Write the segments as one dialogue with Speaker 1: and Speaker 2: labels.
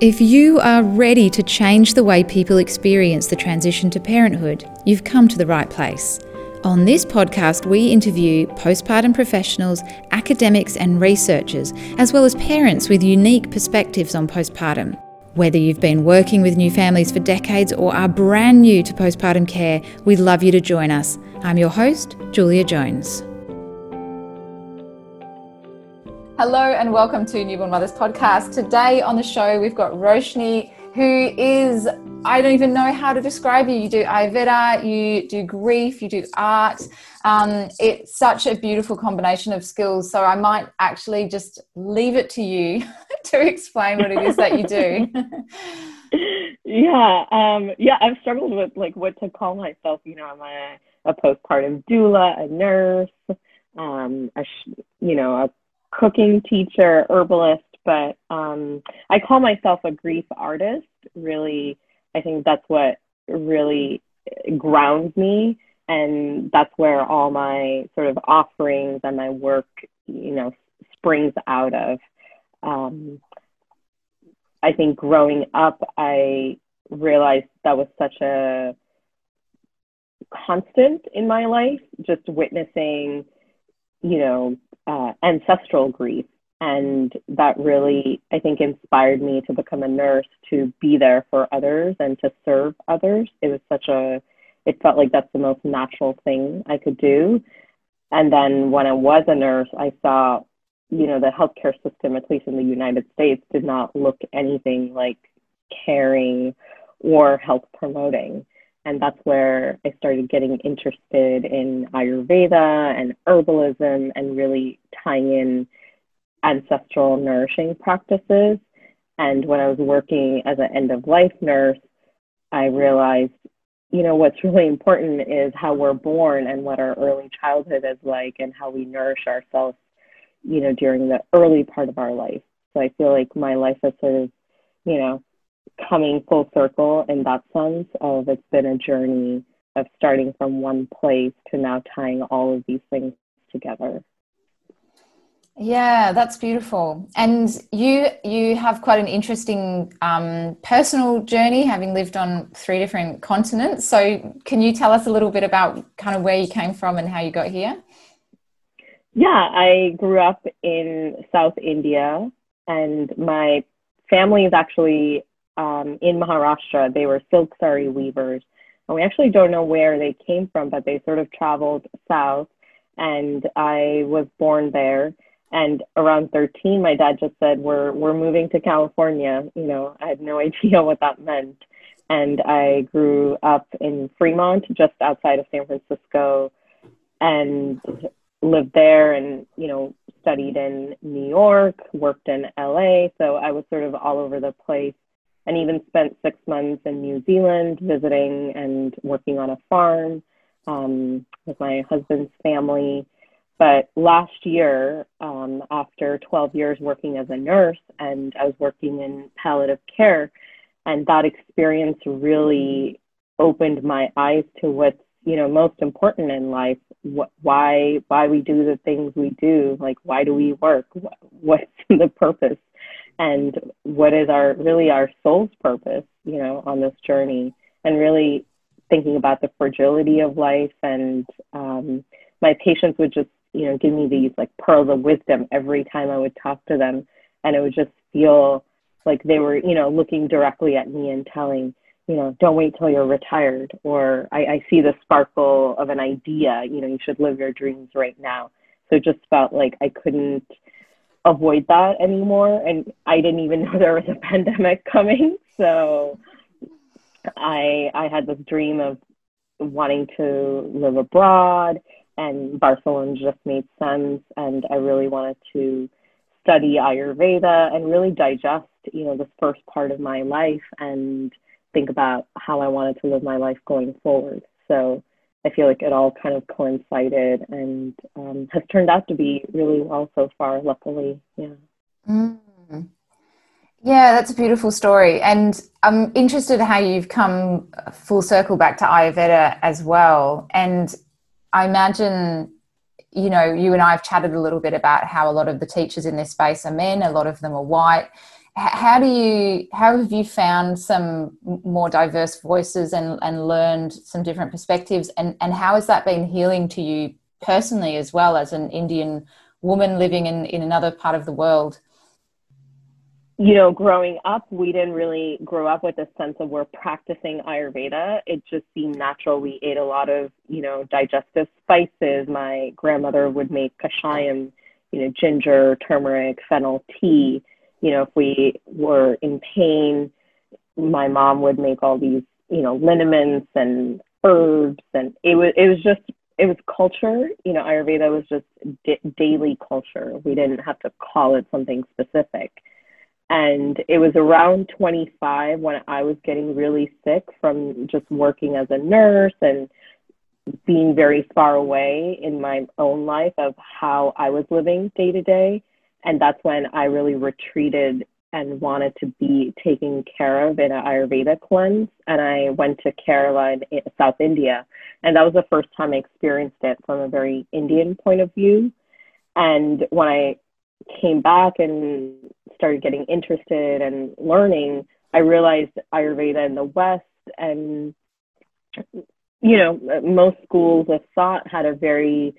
Speaker 1: If you are ready to change the way people experience the transition to parenthood, you've come to the right place. On this podcast, we interview postpartum professionals, academics, and researchers, as well as parents with unique perspectives on postpartum. Whether you've been working with new families for decades or are brand new to postpartum care, we'd love you to join us. I'm your host, Julia Jones. Hello and welcome to Newborn Mothers Podcast. Today on the show, we've got Roshni, who is, I don't even know how to describe you. You do Ayurveda, you do grief, you do art. Um, it's such a beautiful combination of skills. So I might actually just leave it to you to explain what it is that you do.
Speaker 2: yeah, um, yeah, I've struggled with like what to call myself. You know, I'm a, a postpartum doula, a nurse, um, a, you know, a cooking teacher, herbalist, but um, I call myself a grief artist. Really, I think that's what really grounds me, and that's where all my sort of offerings and my work, you know, springs out of. Um, I think growing up, I realized that was such a constant in my life, just witnessing, you know, uh, ancestral grief. And that really, I think, inspired me to become a nurse, to be there for others and to serve others. It was such a, it felt like that's the most natural thing I could do. And then when I was a nurse, I saw, you know, the healthcare system, at least in the United States, did not look anything like caring or health promoting. And that's where I started getting interested in Ayurveda and herbalism and really tying in ancestral nourishing practices. And when I was working as an end of life nurse, I realized, you know, what's really important is how we're born and what our early childhood is like and how we nourish ourselves, you know, during the early part of our life. So I feel like my life has sort of, you know, coming full circle in that sense of it's been a journey of starting from one place to now tying all of these things together.
Speaker 1: Yeah, that's beautiful. And you you have quite an interesting um, personal journey, having lived on three different continents. So, can you tell us a little bit about kind of where you came from and how you got here?
Speaker 2: Yeah, I grew up in South India, and my family is actually um, in Maharashtra. They were silk sari weavers. And we actually don't know where they came from, but they sort of traveled south. And I was born there. And around 13, my dad just said, "We're we're moving to California." You know, I had no idea what that meant. And I grew up in Fremont, just outside of San Francisco, and lived there. And you know, studied in New York, worked in LA. So I was sort of all over the place and even spent six months in New Zealand visiting and working on a farm um, with my husband's family. But last year, um, after 12 years working as a nurse, and I was working in palliative care, and that experience really opened my eyes to what's you know most important in life. What, why why we do the things we do? Like why do we work? What's the purpose? And what is our really our soul's purpose you know on this journey and really thinking about the fragility of life. And um, my patients would just you know give me these like pearls of wisdom every time i would talk to them. And it would just feel like they were you know looking directly at me and telling you know don't wait till you're retired or I, I see the sparkle of an idea. You know you should live your dreams right now. So it just felt like i couldn't avoid that anymore. And I didn't even know there was a pandemic coming. So I I had this dream of wanting to live abroad and Barcelona just made sense and I really wanted to study Ayurveda and really digest, you know, this first part of my life and think about how I wanted to live my life going forward. So I feel like it all kind of coincided and um, has turned out to be really well so far, luckily. Yeah. Mm.
Speaker 1: Yeah, that's a beautiful story. And I'm interested how you've come full circle back to Ayurveda as well. And I imagine, you know, you and I have chatted a little bit about how a lot of the teachers in this space are men, a lot of them are white. How do you how have you found some more diverse voices and and learned some different perspectives? And and how has that been healing to you personally as well as an indian woman living in in another part of the world?
Speaker 2: You know growing up we didn't really grow up with a sense of we're practicing ayurveda. It just seemed natural. We ate a lot of you know digestive spices. My grandmother would make kashayam you know ginger turmeric fennel tea you know, if we were in pain, my mom would make all these, you know, liniments and herbs, and it was it was just it was culture. You know, Ayurveda was just d- daily culture. We didn't have to call it something specific. And it was around 25 when I was getting really sick from just working as a nurse and being very far away in my own life of how I was living day to day and that's when I really retreated and wanted to be taken care of in an Ayurveda cleanse. And I went to Kerala in South India. And that was the first time I experienced it from a very Indian point of view. And when I came back and started getting interested and learning, I realized Ayurveda in the West and, you know, most schools of thought had a very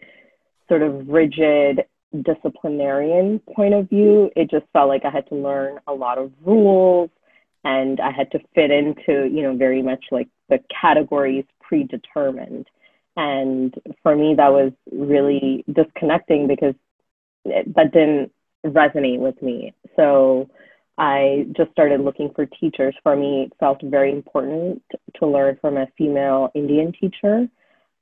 Speaker 2: sort of rigid disciplinarian point of view, it just felt like I had to learn a lot of rules and I had to fit into, you know, very much like the categories predetermined. And for me, that was really disconnecting because it, that didn't resonate with me. So I just started looking for teachers. For me, it felt very important to learn from a female Indian teacher.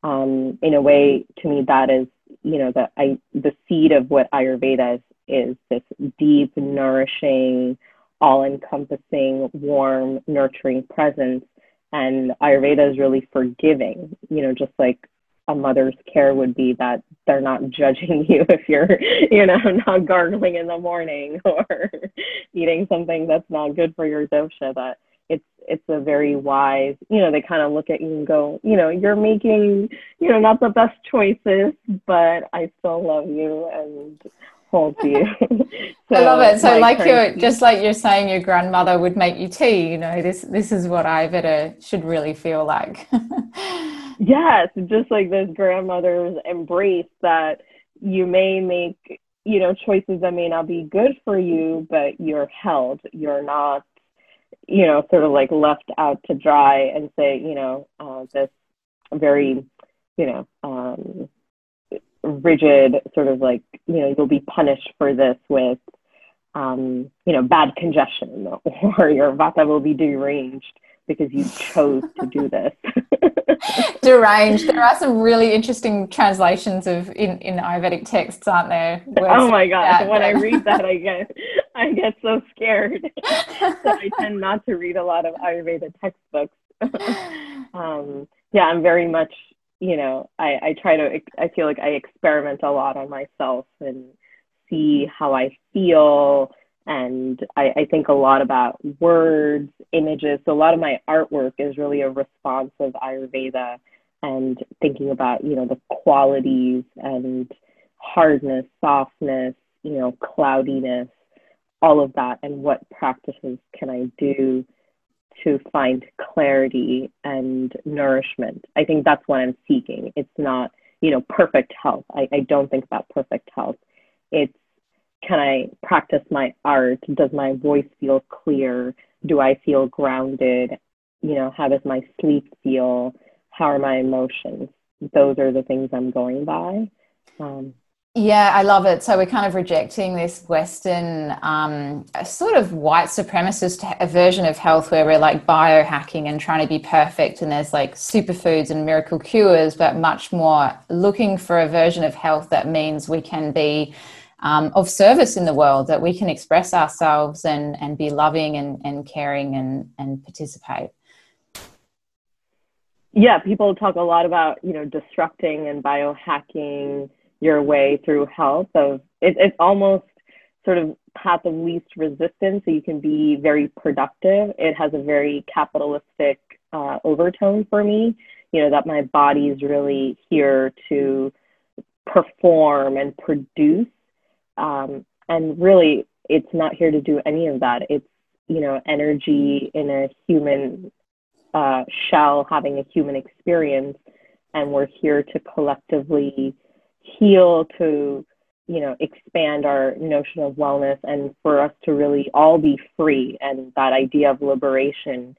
Speaker 2: Um, in a way, to me, that is you know the I, the seed of what Ayurveda is, is this deep, nourishing, all-encompassing, warm, nurturing presence. And Ayurveda is really forgiving. You know, just like a mother's care would be that they're not judging you if you're, you know, not gargling in the morning or eating something that's not good for your dosha. That it's it's a very wise you know they kind of look at you and go you know you're making you know not the best choices but i still love you and hold you.
Speaker 1: So i love it. So like you're just like you're saying your grandmother would make you tea you know this this is what ayurveda should really feel like.
Speaker 2: Yes just like this grandmother's embrace that you may make you know choices that may not be good for you but you're held. You're not you know, sort of like left out to dry and say, you know, uh, this very, you know, um, rigid sort of like, you know, you'll be punished for this with, um, you know, bad congestion or your vata will be deranged because you chose to do this.
Speaker 1: Deranged. There are some really interesting translations of in, in Ayurvedic texts, aren't there?
Speaker 2: oh my gosh! When I read that, I get I get so scared. so I tend not to read a lot of Ayurveda textbooks. um, yeah, I'm very much, you know, I, I try to. I feel like I experiment a lot on myself and see how I feel and I, I, think a lot about words, images. So a lot of my artwork is really a response of Ayurveda and thinking about, you know, the qualities and hardness, softness, you know, cloudiness, all of that, and what practices can I do to find clarity and nourishment. I think that's what I'm seeking. It's not, you know, perfect health. I, I don't think about perfect health. It's can I practice my art? Does my voice feel clear? Do I feel grounded? You know, how does my sleep feel? How are my emotions? Those are the things I'm going by. Um,
Speaker 1: yeah, I love it. So we're kind of rejecting this Western um, sort of white supremacist version of health where we're like biohacking and trying to be perfect, and there's like superfoods and miracle cures, but much more looking for a version of health that means we can be um, of service in the world that we can express ourselves and, and be loving and, and caring and, and participate.
Speaker 2: Yeah, people talk a lot about, you know, disrupting and biohacking your way through health of it, it's almost sort of path of least resistance so you can be very productive. It has a very capitalistic uh, overtone for me, you know, that my body is really here to perform and produce um, and really, it's not here to do any of that. It's you know, energy in a human uh, shell having a human experience, and we're here to collectively heal, to you know, expand our notion of wellness, and for us to really all be free, and that idea of liberation.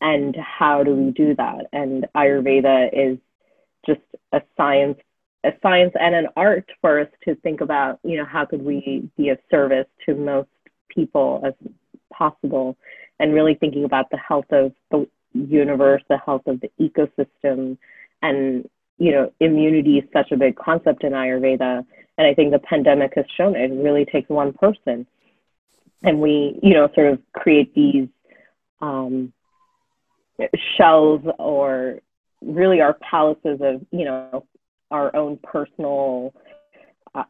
Speaker 2: And how do we do that? And Ayurveda is just a science a science and an art for us to think about you know how could we be of service to most people as possible and really thinking about the health of the universe the health of the ecosystem and you know immunity is such a big concept in ayurveda and i think the pandemic has shown it, really takes one person. And we you know sort of create these um, shells or really our palaces of you know our own personal uh,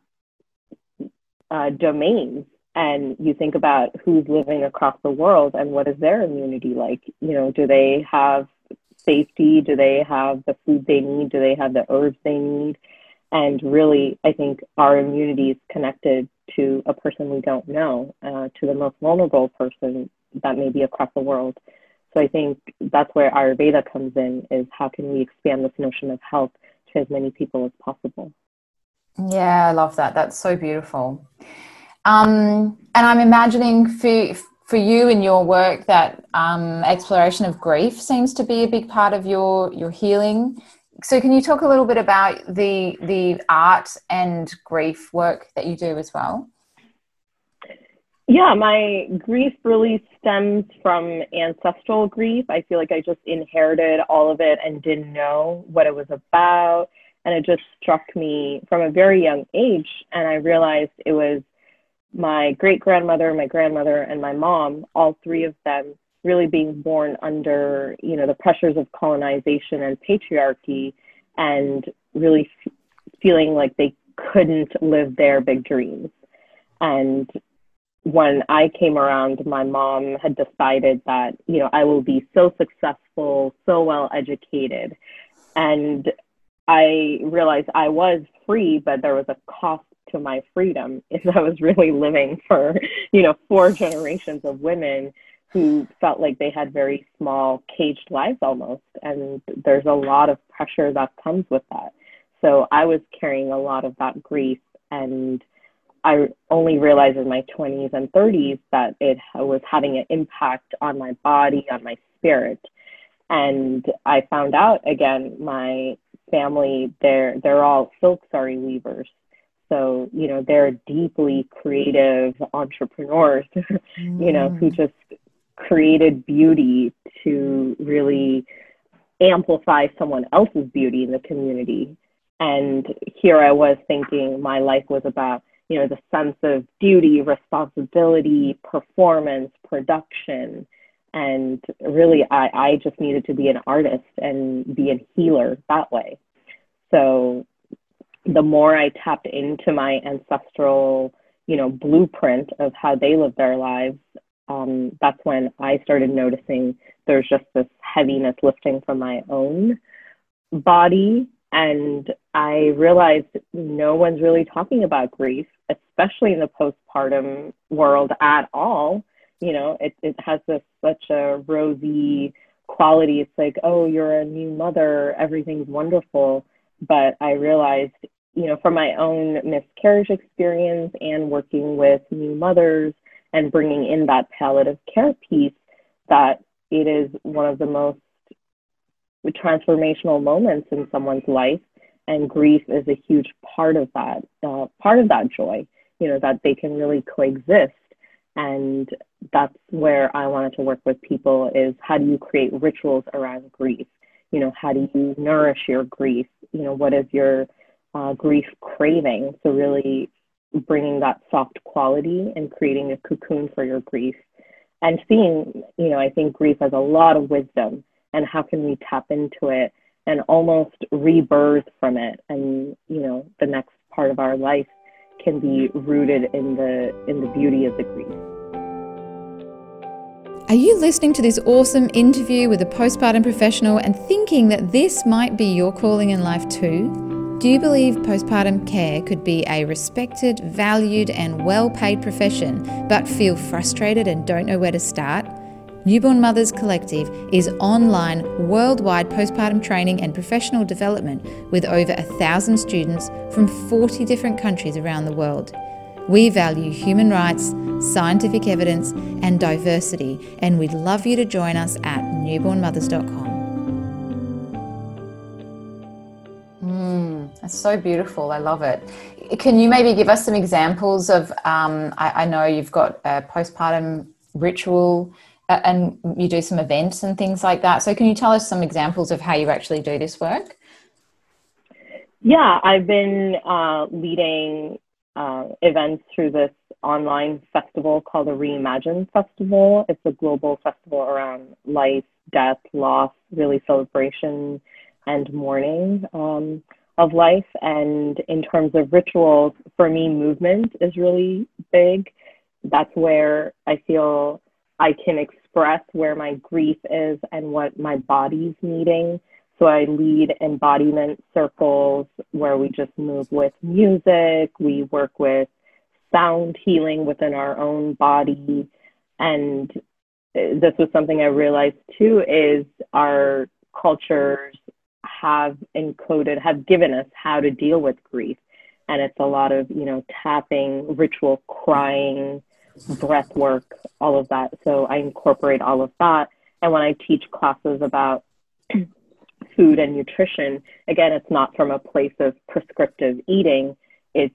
Speaker 2: uh, domains. And you think about who's living across the world and what is their immunity like? You know do they have safety do they have the food they need do they have the herbs they need and really i think our immunity is connected to a person we don't know uh, to the most vulnerable person that may be across the world so i think that's where ayurveda comes in is how can we expand this notion of health to as many people as possible.
Speaker 3: Yeah, I love that. That's so beautiful. Um, and I'm imagining for for you in your work that um, exploration of grief seems to be a big part of your your healing. So, can you talk a little bit about the the art and grief work that you do as well?
Speaker 2: Yeah, my grief really stems from ancestral grief. I feel like I just inherited all of it and didn't know what it was about. And it just struck me from a very young age. And I realized it was my great grandmother, my grandmother, and my mom, all three of them really being born under, you know, the pressures of colonization and patriarchy and really f- feeling like they couldn't live their big dreams. And when I came around, my mom had decided that, you know, I will be so successful, so well educated. And I realized I was free, but there was a cost to my freedom if I was really living for, you know, four generations of women who felt like they had very small caged lives almost. And there's a lot of pressure that comes with that. So I was carrying a lot of that grief and I only realized in my 20s and 30s that it was having an impact on my body, on my spirit. And I found out again, my family, they're, they're all silk sari weavers. So, you know, they're deeply creative entrepreneurs, mm. you know, who mm. just created beauty to really amplify someone else's beauty in the community. And here I was thinking my life was about you know, the sense of duty, responsibility, performance, production. And really, I, I just needed to be an artist and be a healer that way. So the more I tapped into my ancestral, you know, blueprint of how they live their lives, um, that's when I started noticing there's just this heaviness lifting from my own body and I realized no one's really talking about grief, especially in the postpartum world at all. You know, it, it has this such a rosy quality. It's like, oh, you're a new mother, everything's wonderful. But I realized, you know, from my own miscarriage experience and working with new mothers and bringing in that palliative care piece, that it is one of the most transformational moments in someone's life. And grief is a huge part of that uh, part of that joy you know that they can really coexist. And that's where i wanted to work with people is how do you create rituals around grief you know how do you nourish your grief? You know what is your uh, grief craving? So really bringing that soft quality and creating a cocoon for your grief and seeing you know i think grief has a lot of wisdom and how can we tap into it and almost rebirth from it. And you know the next part of our life can be rooted in the in the beauty of the grief
Speaker 3: are you listening to this awesome interview with a postpartum professional and thinking that this might be your calling in life too Do you believe postpartum care could be a respected, valued, and well paid profession, but feel frustrated and don't know where to start? Newborn Mothers Collective is online worldwide postpartum training and professional development with over a thousand students from 40 different countries around the world. We value human rights, scientific evidence, and diversity, and we'd love you to join us at newbornmothers.com.
Speaker 1: It's so beautiful. I love it. Can you maybe give us some examples of? Um, I, I, know you've got a postpartum ritual uh, and you do some events and things like that. So, can you tell us some examples of how you actually do this work?
Speaker 2: Yeah, I've been uh, leading uh, events through this online festival called the Reimagine Festival. It's a global festival around life, death, loss, really celebration and mourning. Um, of life. And in terms of rituals, for me, movement is really big. That's where I feel I can express where my grief is and what my body's needing. So I lead embodiment circles where we just move with music, we work with sound healing within our own body. And this was something I realized too is our cultures have encoded, have given us how to deal with grief. And it's a lot of, you know, tapping, ritual crying, breath work, all of that. So I incorporate all of that. And when I teach classes about food and nutrition, again, it's not from a place of prescriptive eating, it's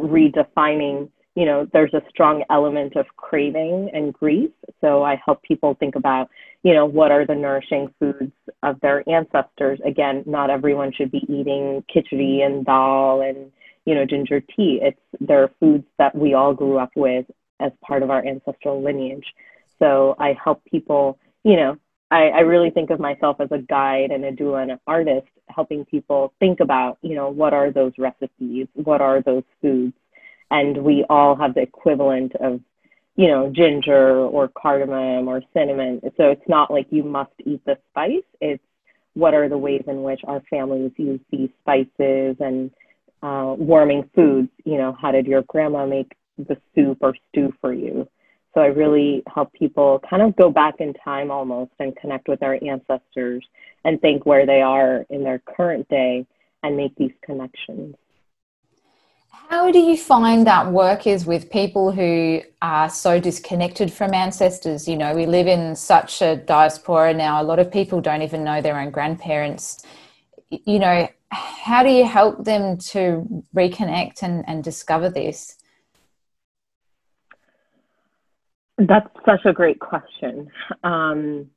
Speaker 2: redefining you know, there's a strong element of craving and grief. So I help people think about, you know, what are the nourishing foods of their ancestors. Again, not everyone should be eating khichdi and dal and, you know, ginger tea. It's there are foods that we all grew up with as part of our ancestral lineage. So I help people, you know, I, I really think of myself as a guide and a doula and an artist, helping people think about, you know, what are those recipes? What are those foods? and we all have the equivalent of you know ginger or cardamom or cinnamon so it's not like you must eat the spice it's what are the ways in which our families use these spices and uh, warming foods you know how did your grandma make the soup or stew for you so i really help people kind of go back in time almost and connect with our ancestors and think where they are in their current day and make these connections
Speaker 1: how do you find that work is with people who are so disconnected from ancestors? You know, we live in such a diaspora now, a lot of people don't even know their own grandparents. You know, how do you help them to reconnect and, and discover this?
Speaker 2: That's such a great question. Um,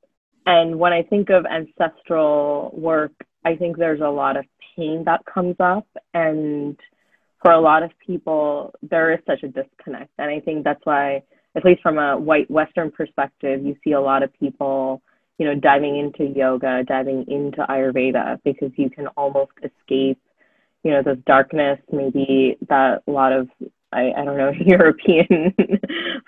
Speaker 2: and when I think of ancestral work, I think there's a lot of pain that comes up and for a lot of people, there is such a disconnect. And I think that's why, at least from a white Western perspective, you see a lot of people, you know, diving into yoga, diving into Ayurveda, because you can almost escape, you know, this darkness, maybe that a lot of, I, I don't know, European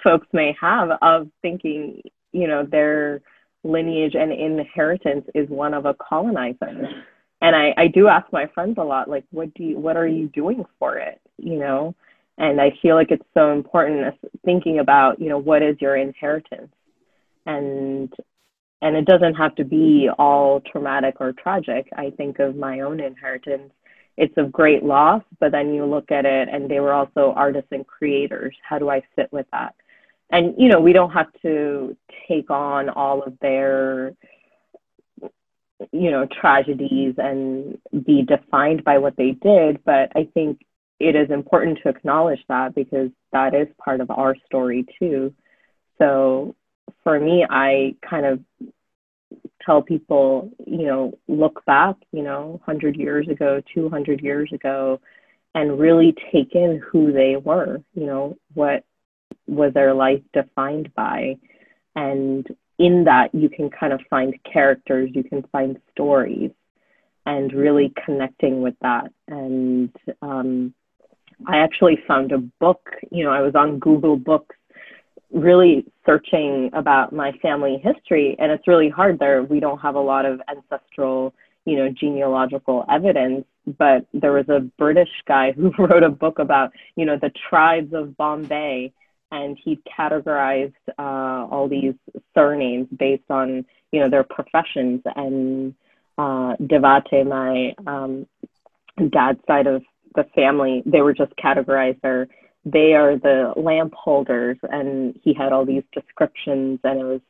Speaker 2: folks may have of thinking, you know, their lineage and inheritance is one of a colonizer and I, I do ask my friends a lot like what do you what are you doing for it you know? And i feel like it's so important uh, thinking about you know what is your inheritance? And and it doesn't have to be all traumatic or tragic. I think of my own inheritance it's of great loss but then you look at it and they were also artists and creators. How do i sit with that? And you know we don't have to take on all of their you know tragedies and be defined by what they did but i think it is important to acknowledge that because that is part of our story too. So for me i kind of tell people you know look back you know 100 years ago 200 years ago and really take in who they were you know what was their life defined by and in that you can kind of find characters, you can find stories, and really connecting with that. And um, I actually found a book, you know, I was on Google Books really searching about my family history, and it's really hard there. We don't have a lot of ancestral, you know, genealogical evidence. but there was a British guy who wrote a book about, you know, the tribes of Bombay, and he categorized uh, all these surnames based on, you know, their professions. And uh, Devate, my um, dad's side of the family, they were just categorized or they are the lamp holders, and he had all these descriptions, and it was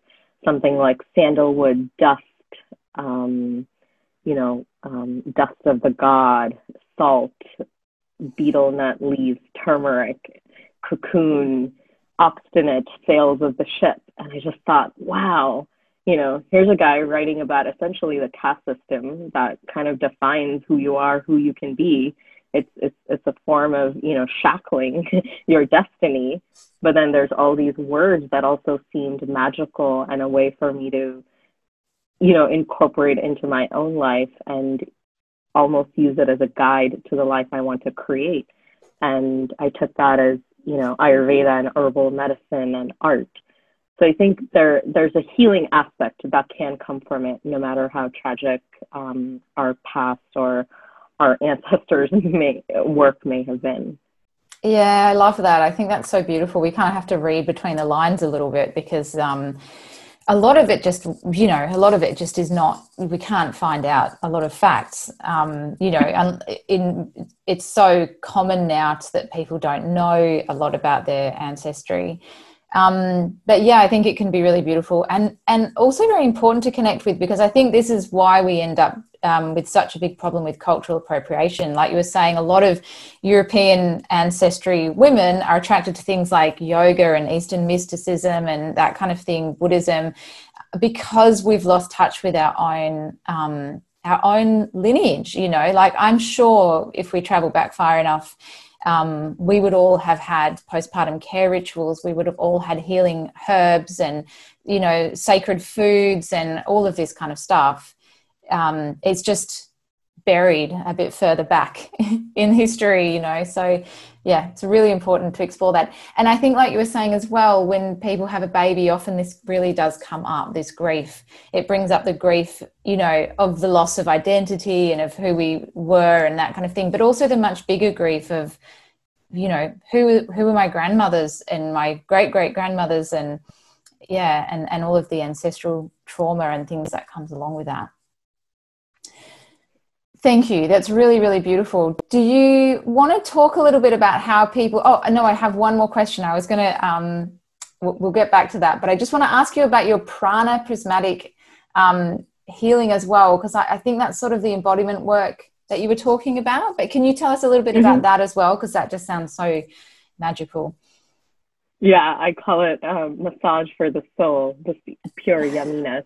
Speaker 2: something like sandalwood dust. Um, you know, um, dust of the god, salt, betel nut leaves, turmeric, cocoon, obstinate sails of the ship. And I just thought, wow, you know, here's a guy writing about essentially the caste system that kind of defines who you are, who you can be. It's it's it's a form of you know shackling your destiny, but then there's all these words that also seemed magical and a way for me to you know, incorporate into my own life and almost use it as a guide to the life I want to create. And I took that as, you know, Ayurveda and herbal medicine and art. So I think there there's a healing aspect that can come from it, no matter how tragic um, our past or our ancestors' may, work may have been.
Speaker 1: Yeah, I love that. I think that's so beautiful. We kind of have to read between the lines a little bit because um, a lot of it just you know a lot of it just is not we can't find out a lot of facts um, you know and in it's so common now that people don't know a lot about their ancestry um, but yeah i think it can be really beautiful and and also very important to connect with because i think this is why we end up um, with such a big problem with cultural appropriation. Like you were saying, a lot of European ancestry women are attracted to things like yoga and Eastern mysticism and that kind of thing, Buddhism, because we've lost touch with our own. Um, our own lineage, you know, like I'm sure if we travel back far enough, um, we would all have had postpartum care rituals. We would have all had healing herbs and, you know, sacred foods and all of this kind of stuff um, it's just buried a bit further back in history, you know. So, yeah, it's really important to explore that. And I think, like you were saying as well, when people have a baby, often this really does come up this grief. It brings up the grief, you know, of the loss of identity and of who we were and that kind of thing, but also the much bigger grief of, you know, who who are my grandmothers and my great great grandmothers and yeah, and and all of the ancestral trauma and things that comes along with that. Thank you. That's really, really beautiful. Do you want to talk a little bit about how people? Oh, no, I have one more question. I was going to, um, we'll, we'll, get back to that, but I just want to ask you about your prana prismatic um, healing as well, because I, I, think that's sort of the embodiment work that you were talking about. But can you tell us a little bit mm-hmm. about that as well? Because that just sounds so magical.
Speaker 2: Yeah, I call it um, massage for the soul, just pure yumminess.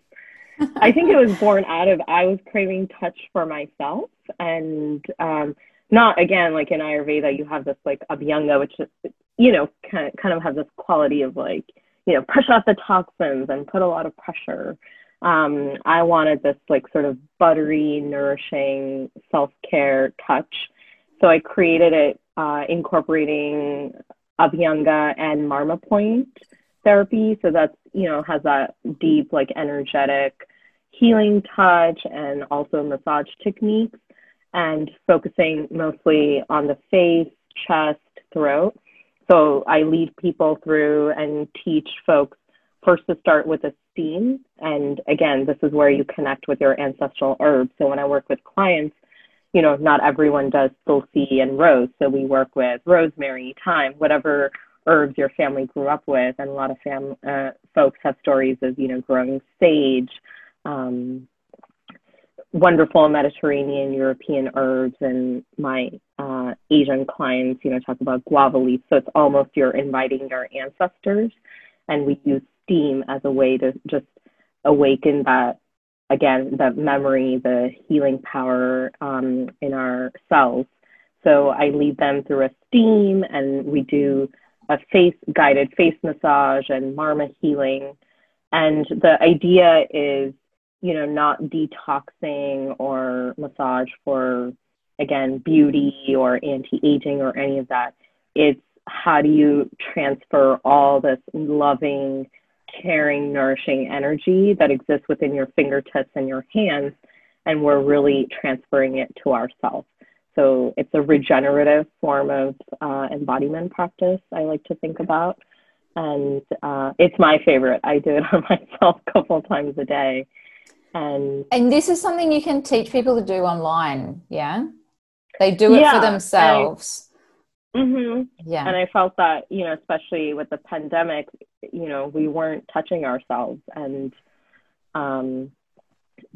Speaker 2: I think it was born out of I was craving touch for myself and um not again like in Ayurveda you have this like abhyanga which is you know kind of, kind of has this quality of like you know push out the toxins and put a lot of pressure. Um, I wanted this like sort of buttery, nourishing self care touch, so I created it uh, incorporating abhyanga and marma point therapy. So that's you know has that deep like energetic healing touch and also massage techniques and focusing mostly on the face, chest, throat. So I lead people through and teach folks first to start with a steam. And again, this is where you connect with your ancestral herbs. So when I work with clients, you know, not everyone does tulsi and rose. So we work with rosemary, thyme, whatever herbs your family grew up with. And a lot of fam- uh, folks have stories of, you know, growing sage, um, wonderful Mediterranean European herbs, and my uh, Asian clients, you know, talk about guava leaf. So it's almost you're inviting your ancestors, and we use steam as a way to just awaken that again that memory, the healing power um, in our cells. So I lead them through a steam, and we do a face guided face massage and marma healing. And the idea is you know, not detoxing or massage for, again, beauty or anti aging or any of that. It's how do you transfer all this loving, caring, nourishing energy that exists within your fingertips and your hands, and we're really transferring it to ourselves. so it's a regenerative form of uh, embodiment practice, I like to think about. And uh, it's my favorite. I do it on myself a couple times a day. And,
Speaker 1: and this is something you can teach people to do online, yeah? They do it yeah, for themselves.
Speaker 2: I, mm-hmm. Yeah. And I felt that, you know, especially with the pandemic, you know, we weren't touching ourselves. And um,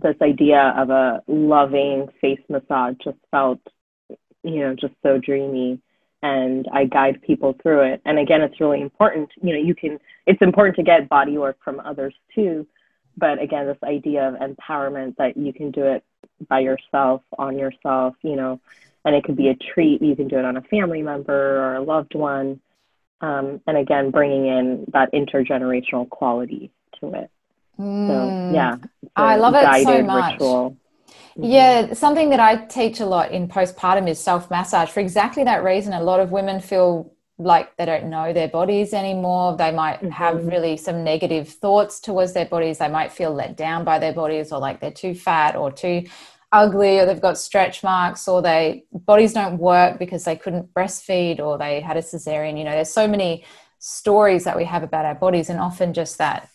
Speaker 2: this idea of a loving face massage just felt, you know, just so dreamy. And I guide people through it. And again, it's really important. You know, you can, it's important to get body work from others too. But again, this idea of empowerment that you can do it by yourself, on yourself, you know, and it could be a treat. You can do it on a family member or a loved one. Um, and again, bringing in that intergenerational quality to it. Mm. So yeah,
Speaker 1: I love it so much. Ritual. Mm-hmm. Yeah, something that I teach a lot in postpartum is self massage for exactly that reason. A lot of women feel like they don't know their bodies anymore. They might mm-hmm. have really some negative thoughts towards their bodies. They might feel let down by their bodies or like they're too fat or too ugly or they've got stretch marks or they bodies don't work because they couldn't breastfeed or they had a cesarean you know there's so many stories that we have about our bodies and often just that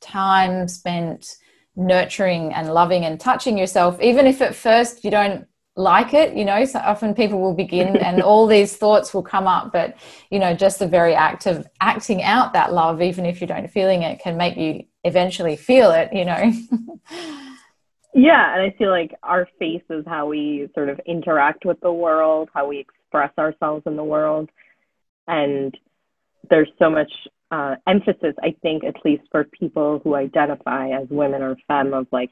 Speaker 1: time spent nurturing and loving and touching yourself even if at first you don't like it you know so often people will begin and all these thoughts will come up but you know just the very act of acting out that love even if you don't feeling it can make you eventually feel it you know
Speaker 2: Yeah, and I feel like our face is how we sort of interact with the world, how we express ourselves in the world. And there's so much uh, emphasis, I think, at least for people who identify as women or femme, of like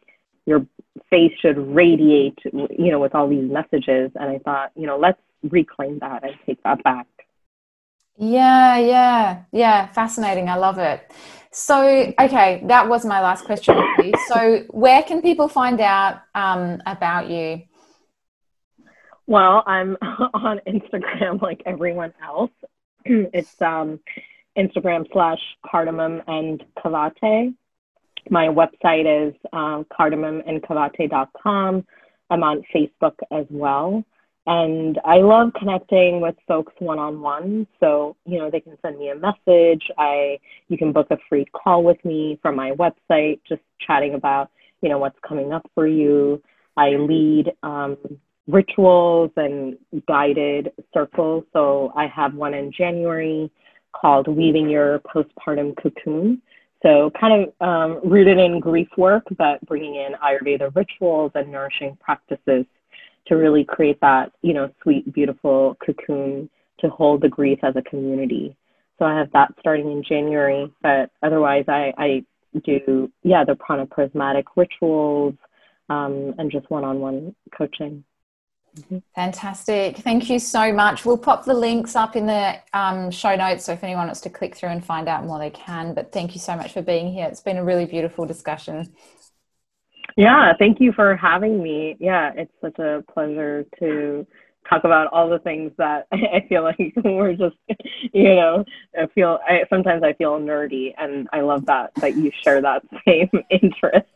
Speaker 2: your face should radiate, you know, with all these messages. And I thought, you know, let's reclaim that and take that back.
Speaker 1: Yeah, yeah, yeah. Fascinating. I love it. So, okay, that was my last question. So, where can people find out um, about you?
Speaker 2: Well, I'm on Instagram like everyone else. it's um, Instagram slash cardamom and kavate. My website is um, cardamomandkavate.com. I'm on Facebook as well. And I love connecting with folks one on one. So, you know, they can send me a message. I you can book a free call with me from my website, just chatting about, you know, what's coming up for you. I lead um, rituals and guided circles. So I have one in January called Weaving Your Postpartum Cocoon. So, kind of um, rooted in grief work, but bringing in Ayurveda rituals and nourishing practices to really create that, you know, sweet, beautiful cocoon to hold the grief as a community. So I have that starting in January, but otherwise I, I do, yeah, the prana prismatic rituals um, and just one-on-one coaching.
Speaker 1: Fantastic. Thank you so much. We'll pop the links up in the um, show notes so if anyone wants to click through and find out more, they can. But thank you so much for being here. It's been a really beautiful discussion.
Speaker 2: Yeah, thank you for having me. Yeah, it's such a pleasure to talk about all the things that I feel like we're just, you know, I feel I sometimes I feel nerdy and I love that that you share that same interest.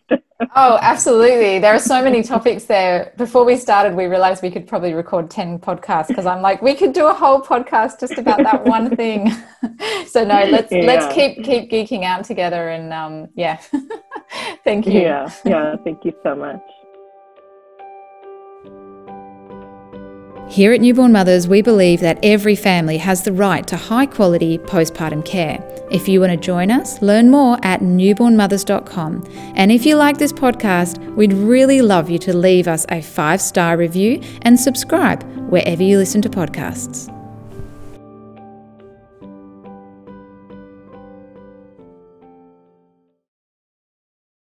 Speaker 1: oh, absolutely. There are so many topics there. Before we started, we realized we could probably record 10 podcasts because I'm like, we could do a whole podcast just about that one thing. so no, let's yeah. let's keep keep geeking out together and um yeah. thank you.
Speaker 2: Yeah, yeah, thank you so much.
Speaker 3: Here at Newborn Mothers, we believe that every family has the right to high quality postpartum care. If you want to join us, learn more at newbornmothers.com. And if you like this podcast, we'd really love you to leave us a five star review and subscribe wherever you listen to podcasts.